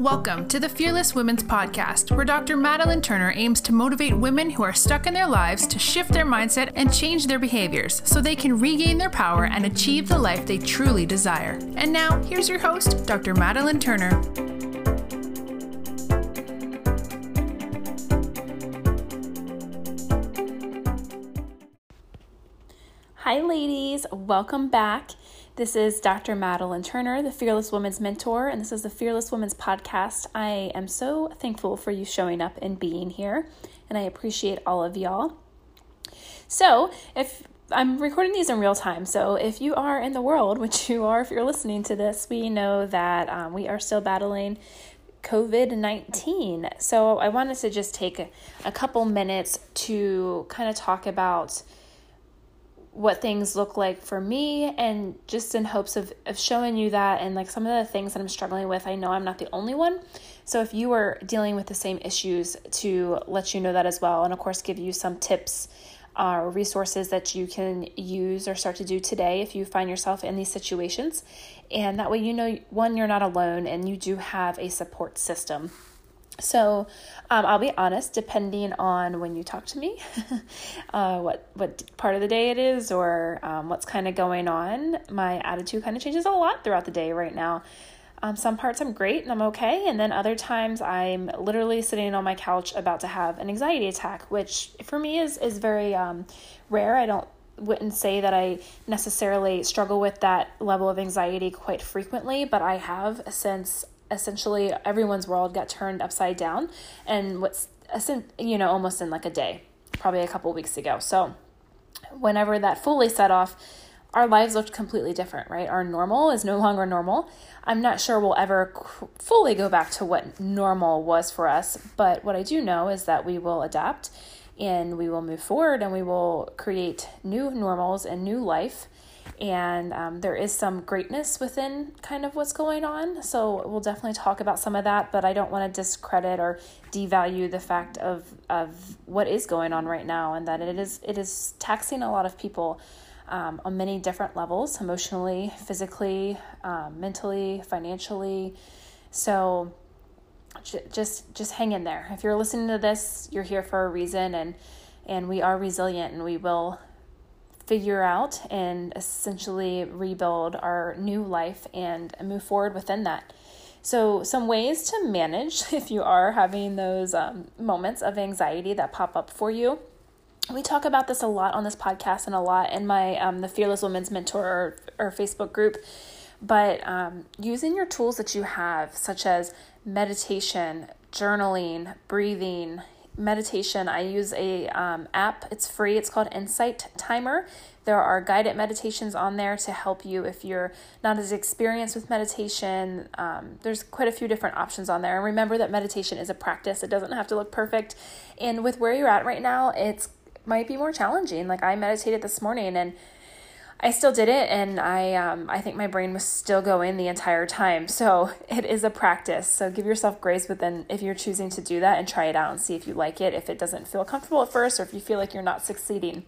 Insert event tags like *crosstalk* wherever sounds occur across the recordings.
Welcome to the Fearless Women's Podcast, where Dr. Madeline Turner aims to motivate women who are stuck in their lives to shift their mindset and change their behaviors so they can regain their power and achieve the life they truly desire. And now, here's your host, Dr. Madeline Turner. Hi, ladies. Welcome back. This is Dr. Madeline Turner, the Fearless Woman's Mentor, and this is the Fearless Woman's Podcast. I am so thankful for you showing up and being here, and I appreciate all of y'all. So, if I'm recording these in real time, so if you are in the world, *laughs* which you are if you're listening to this, we know that um, we are still battling COVID 19. So, I wanted to just take a, a couple minutes to kind of talk about what things look like for me and just in hopes of, of showing you that and like some of the things that I'm struggling with. I know I'm not the only one. So if you are dealing with the same issues, to let you know that as well. And of course, give you some tips or uh, resources that you can use or start to do today if you find yourself in these situations. And that way, you know, one, you're not alone and you do have a support system. So um, I'll be honest, depending on when you talk to me, *laughs* uh, what what part of the day it is, or um, what's kind of going on, my attitude kind of changes a lot throughout the day right now. Um, some parts I'm great and I'm okay, and then other times I'm literally sitting on my couch about to have an anxiety attack, which for me is is very um, rare. I don't wouldn't say that I necessarily struggle with that level of anxiety quite frequently, but I have since essentially everyone's world got turned upside down and what's you know almost in like a day probably a couple weeks ago. So whenever that fully set off our lives looked completely different right? Our normal is no longer normal. I'm not sure we'll ever fully go back to what normal was for us but what i do know is that we will adapt and we will move forward and we will create new normals and new life and um, there is some greatness within kind of what's going on. So we'll definitely talk about some of that, but I don't want to discredit or devalue the fact of of what is going on right now, and that it is it is taxing a lot of people um, on many different levels, emotionally, physically, um, mentally, financially. So just just hang in there. If you're listening to this, you're here for a reason, and and we are resilient, and we will figure out and essentially rebuild our new life and move forward within that. So, some ways to manage *laughs* if you are having those um, moments of anxiety that pop up for you. We talk about this a lot on this podcast and a lot in my um, the Fearless Women's Mentor or, or Facebook group. But um, using your tools that you have, such as meditation, journaling, breathing, meditation, I use a um, app. It's free. It's called Insight Timer. There are guided meditations on there to help you if you're not as experienced with meditation. Um, there's quite a few different options on there. And remember that meditation is a practice. It doesn't have to look perfect. And with where you're at right now, it's might be more challenging. Like I meditated this morning and I still did it, and I um, I think my brain was still going the entire time. So *laughs* it is a practice. So give yourself grace, but then if you're choosing to do that and try it out and see if you like it, if it doesn't feel comfortable at first, or if you feel like you're not succeeding.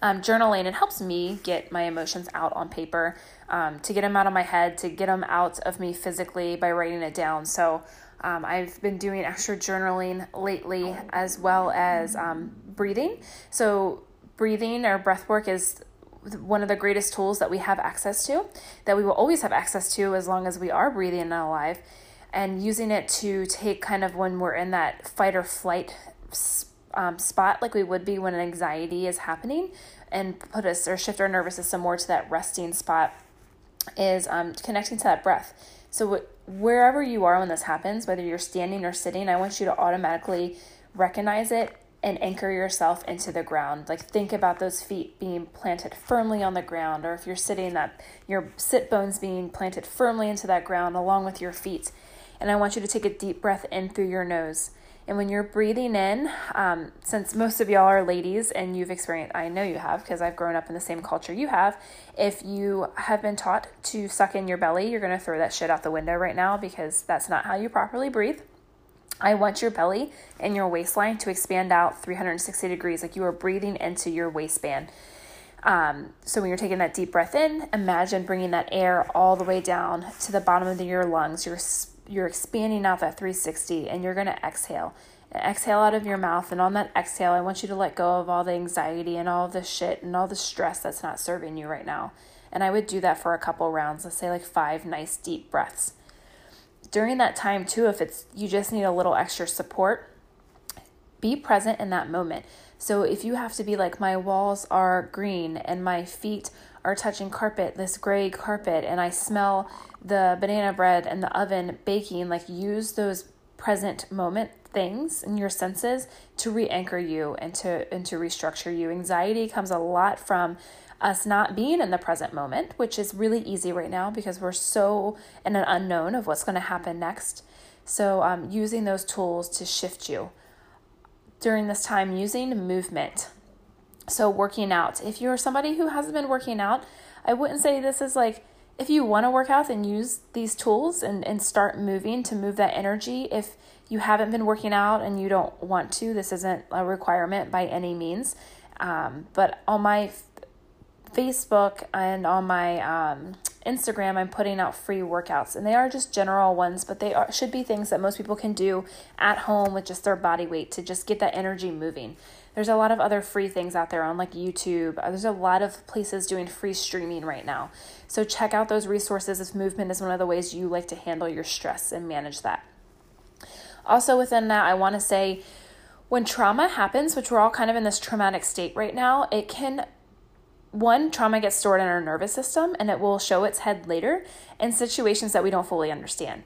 Um, journaling it helps me get my emotions out on paper, um, to get them out of my head, to get them out of me physically by writing it down. So um, I've been doing extra journaling lately as well as um, breathing. So breathing or breath work is one of the greatest tools that we have access to, that we will always have access to as long as we are breathing and alive, and using it to take kind of when we're in that fight or flight um, spot, like we would be when an anxiety is happening, and put us or shift our nervous system more to that resting spot, is um, connecting to that breath. So, wherever you are when this happens, whether you're standing or sitting, I want you to automatically recognize it and anchor yourself into the ground. Like think about those feet being planted firmly on the ground, or if you're sitting, that your sit bones being planted firmly into that ground along with your feet. And I want you to take a deep breath in through your nose. And when you're breathing in, um, since most of y'all are ladies and you've experienced, I know you have because I've grown up in the same culture you have. If you have been taught to suck in your belly, you're going to throw that shit out the window right now because that's not how you properly breathe. I want your belly and your waistline to expand out 360 degrees, like you are breathing into your waistband. Um, so when you're taking that deep breath in, imagine bringing that air all the way down to the bottom of your lungs. You're you're expanding out that 360 and you're going to exhale. Exhale out of your mouth and on that exhale, I want you to let go of all the anxiety and all the shit and all the stress that's not serving you right now. And I would do that for a couple rounds, let's say like 5 nice deep breaths. During that time too, if it's you just need a little extra support, be present in that moment. So if you have to be like, my walls are green and my feet are touching carpet, this gray carpet, and I smell the banana bread and the oven baking, like use those present moment things in your senses to re-anchor you and to and to restructure you. Anxiety comes a lot from us not being in the present moment, which is really easy right now because we're so in an unknown of what's going to happen next. So, um, using those tools to shift you during this time using movement. So, working out. If you're somebody who hasn't been working out, I wouldn't say this is like if you want to work out, then use these tools and, and start moving to move that energy. If you haven't been working out and you don't want to, this isn't a requirement by any means. Um, but on my Facebook and on my um, Instagram, I'm putting out free workouts, and they are just general ones, but they are, should be things that most people can do at home with just their body weight to just get that energy moving. There's a lot of other free things out there on like YouTube. There's a lot of places doing free streaming right now. So check out those resources if movement is one of the ways you like to handle your stress and manage that. Also, within that, I want to say when trauma happens, which we're all kind of in this traumatic state right now, it can one, trauma gets stored in our nervous system and it will show its head later in situations that we don't fully understand.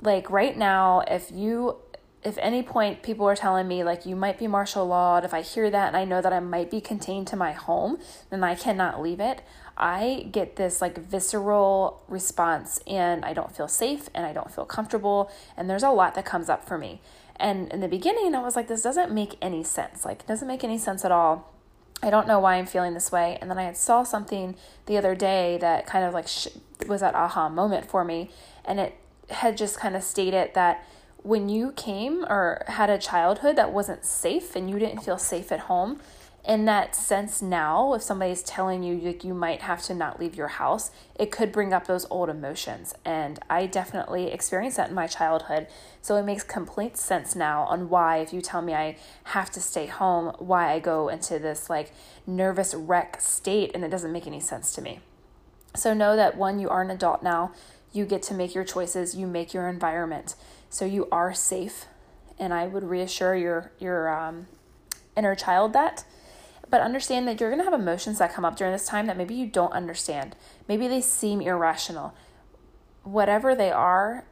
Like right now, if you if any point people are telling me like you might be martial lawed, if I hear that and I know that I might be contained to my home, then I cannot leave it. I get this like visceral response and I don't feel safe and I don't feel comfortable and there's a lot that comes up for me. And in the beginning I was like this doesn't make any sense. Like doesn't make any sense at all I don't know why I'm feeling this way. And then I saw something the other day that kind of like sh- was that aha moment for me. And it had just kind of stated that when you came or had a childhood that wasn't safe and you didn't feel safe at home, in that sense now if somebody's telling you like you might have to not leave your house it could bring up those old emotions. And i definitely experienced that in my childhood. So it makes complete sense now on why if you tell me i have to stay home why i go into this like nervous wreck state and it doesn't make any sense to me. So know that one you are an adult now. You get to make your choices. You make your environment. So you are safe. And i would reassure your your um, inner child that but understand that you're going to have emotions that come up during this time that maybe you don't understand. Maybe they seem irrational. Whatever they are,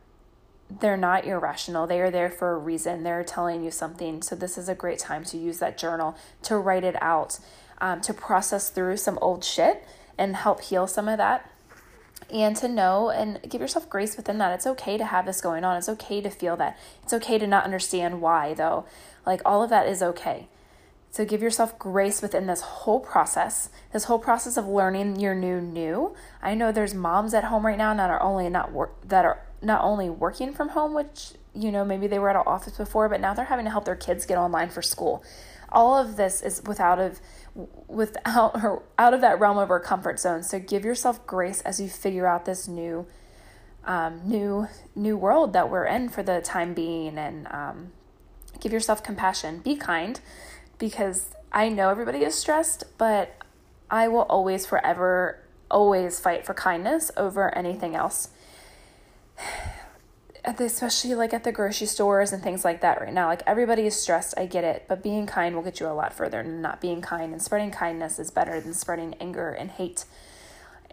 they're not irrational. They are there for a reason. They're telling you something. So, this is a great time to use that journal to write it out, um, to process through some old shit and help heal some of that. And to know and give yourself grace within that. It's okay to have this going on. It's okay to feel that. It's okay to not understand why, though. Like, all of that is okay. So give yourself grace within this whole process, this whole process of learning your new new. I know there's moms at home right now that are only not work that are not only working from home, which you know maybe they were at an office before, but now they're having to help their kids get online for school. All of this is without of without her out of that realm of our comfort zone. So give yourself grace as you figure out this new um, new new world that we're in for the time being, and um, give yourself compassion. Be kind because I know everybody is stressed, but I will always, forever, always fight for kindness over anything else. *sighs* Especially like at the grocery stores and things like that right now. Like everybody is stressed, I get it, but being kind will get you a lot further than not being kind. And spreading kindness is better than spreading anger and hate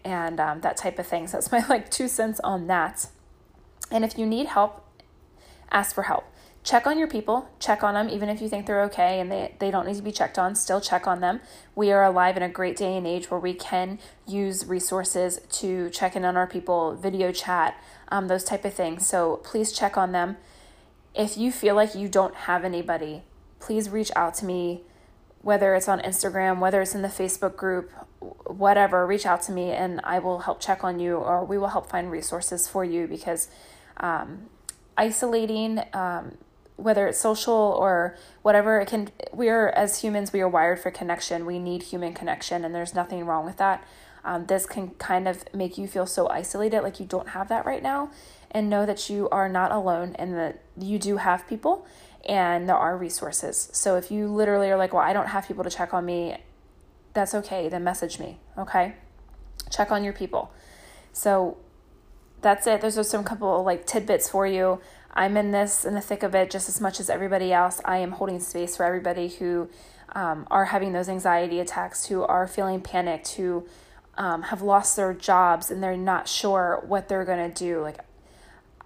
and um, that type of thing. So that's my like two cents on that. And if you need help, ask for help check on your people, check on them, even if you think they're okay and they, they don't need to be checked on, still check on them. We are alive in a great day and age where we can use resources to check in on our people, video chat, um, those type of things. So please check on them. If you feel like you don't have anybody, please reach out to me, whether it's on Instagram, whether it's in the Facebook group, whatever, reach out to me and I will help check on you or we will help find resources for you because um, isolating um, whether it's social or whatever it can we are as humans we are wired for connection we need human connection and there's nothing wrong with that um, this can kind of make you feel so isolated, like you don't have that right now. And know that you are not alone and that you do have people and there are resources. So if you literally are like, well, I don't have people to check on me, that's okay. Then message me, okay? Check on your people. So that's it. There's just some couple like tidbits for you. I'm in this in the thick of it just as much as everybody else. I am holding space for everybody who um, are having those anxiety attacks, who are feeling panicked, who um, have lost their jobs and they're not sure what they're going to do. Like,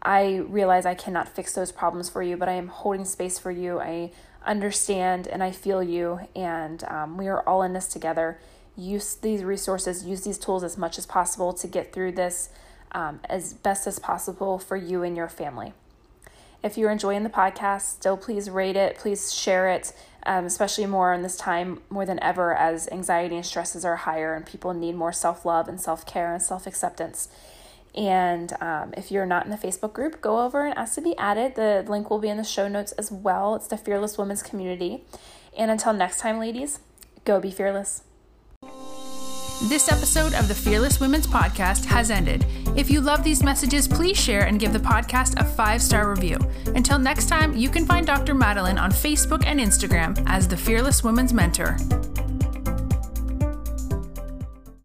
I realize I cannot fix those problems for you, but I am holding space for you. I understand and I feel you, and um, we are all in this together. Use these resources, use these tools as much as possible to get through this um, as best as possible for you and your family. If you're enjoying the podcast, still please rate it, please share it, um, especially more in this time more than ever as anxiety and stresses are higher and people need more self love and self care and self acceptance. And um, if you're not in the Facebook group, go over and ask to be added. The link will be in the show notes as well. It's the Fearless Women's Community. And until next time, ladies, go be fearless. This episode of the Fearless Women's Podcast has ended. If you love these messages, please share and give the podcast a five star review. Until next time, you can find Dr. Madeline on Facebook and Instagram as the Fearless Women's Mentor.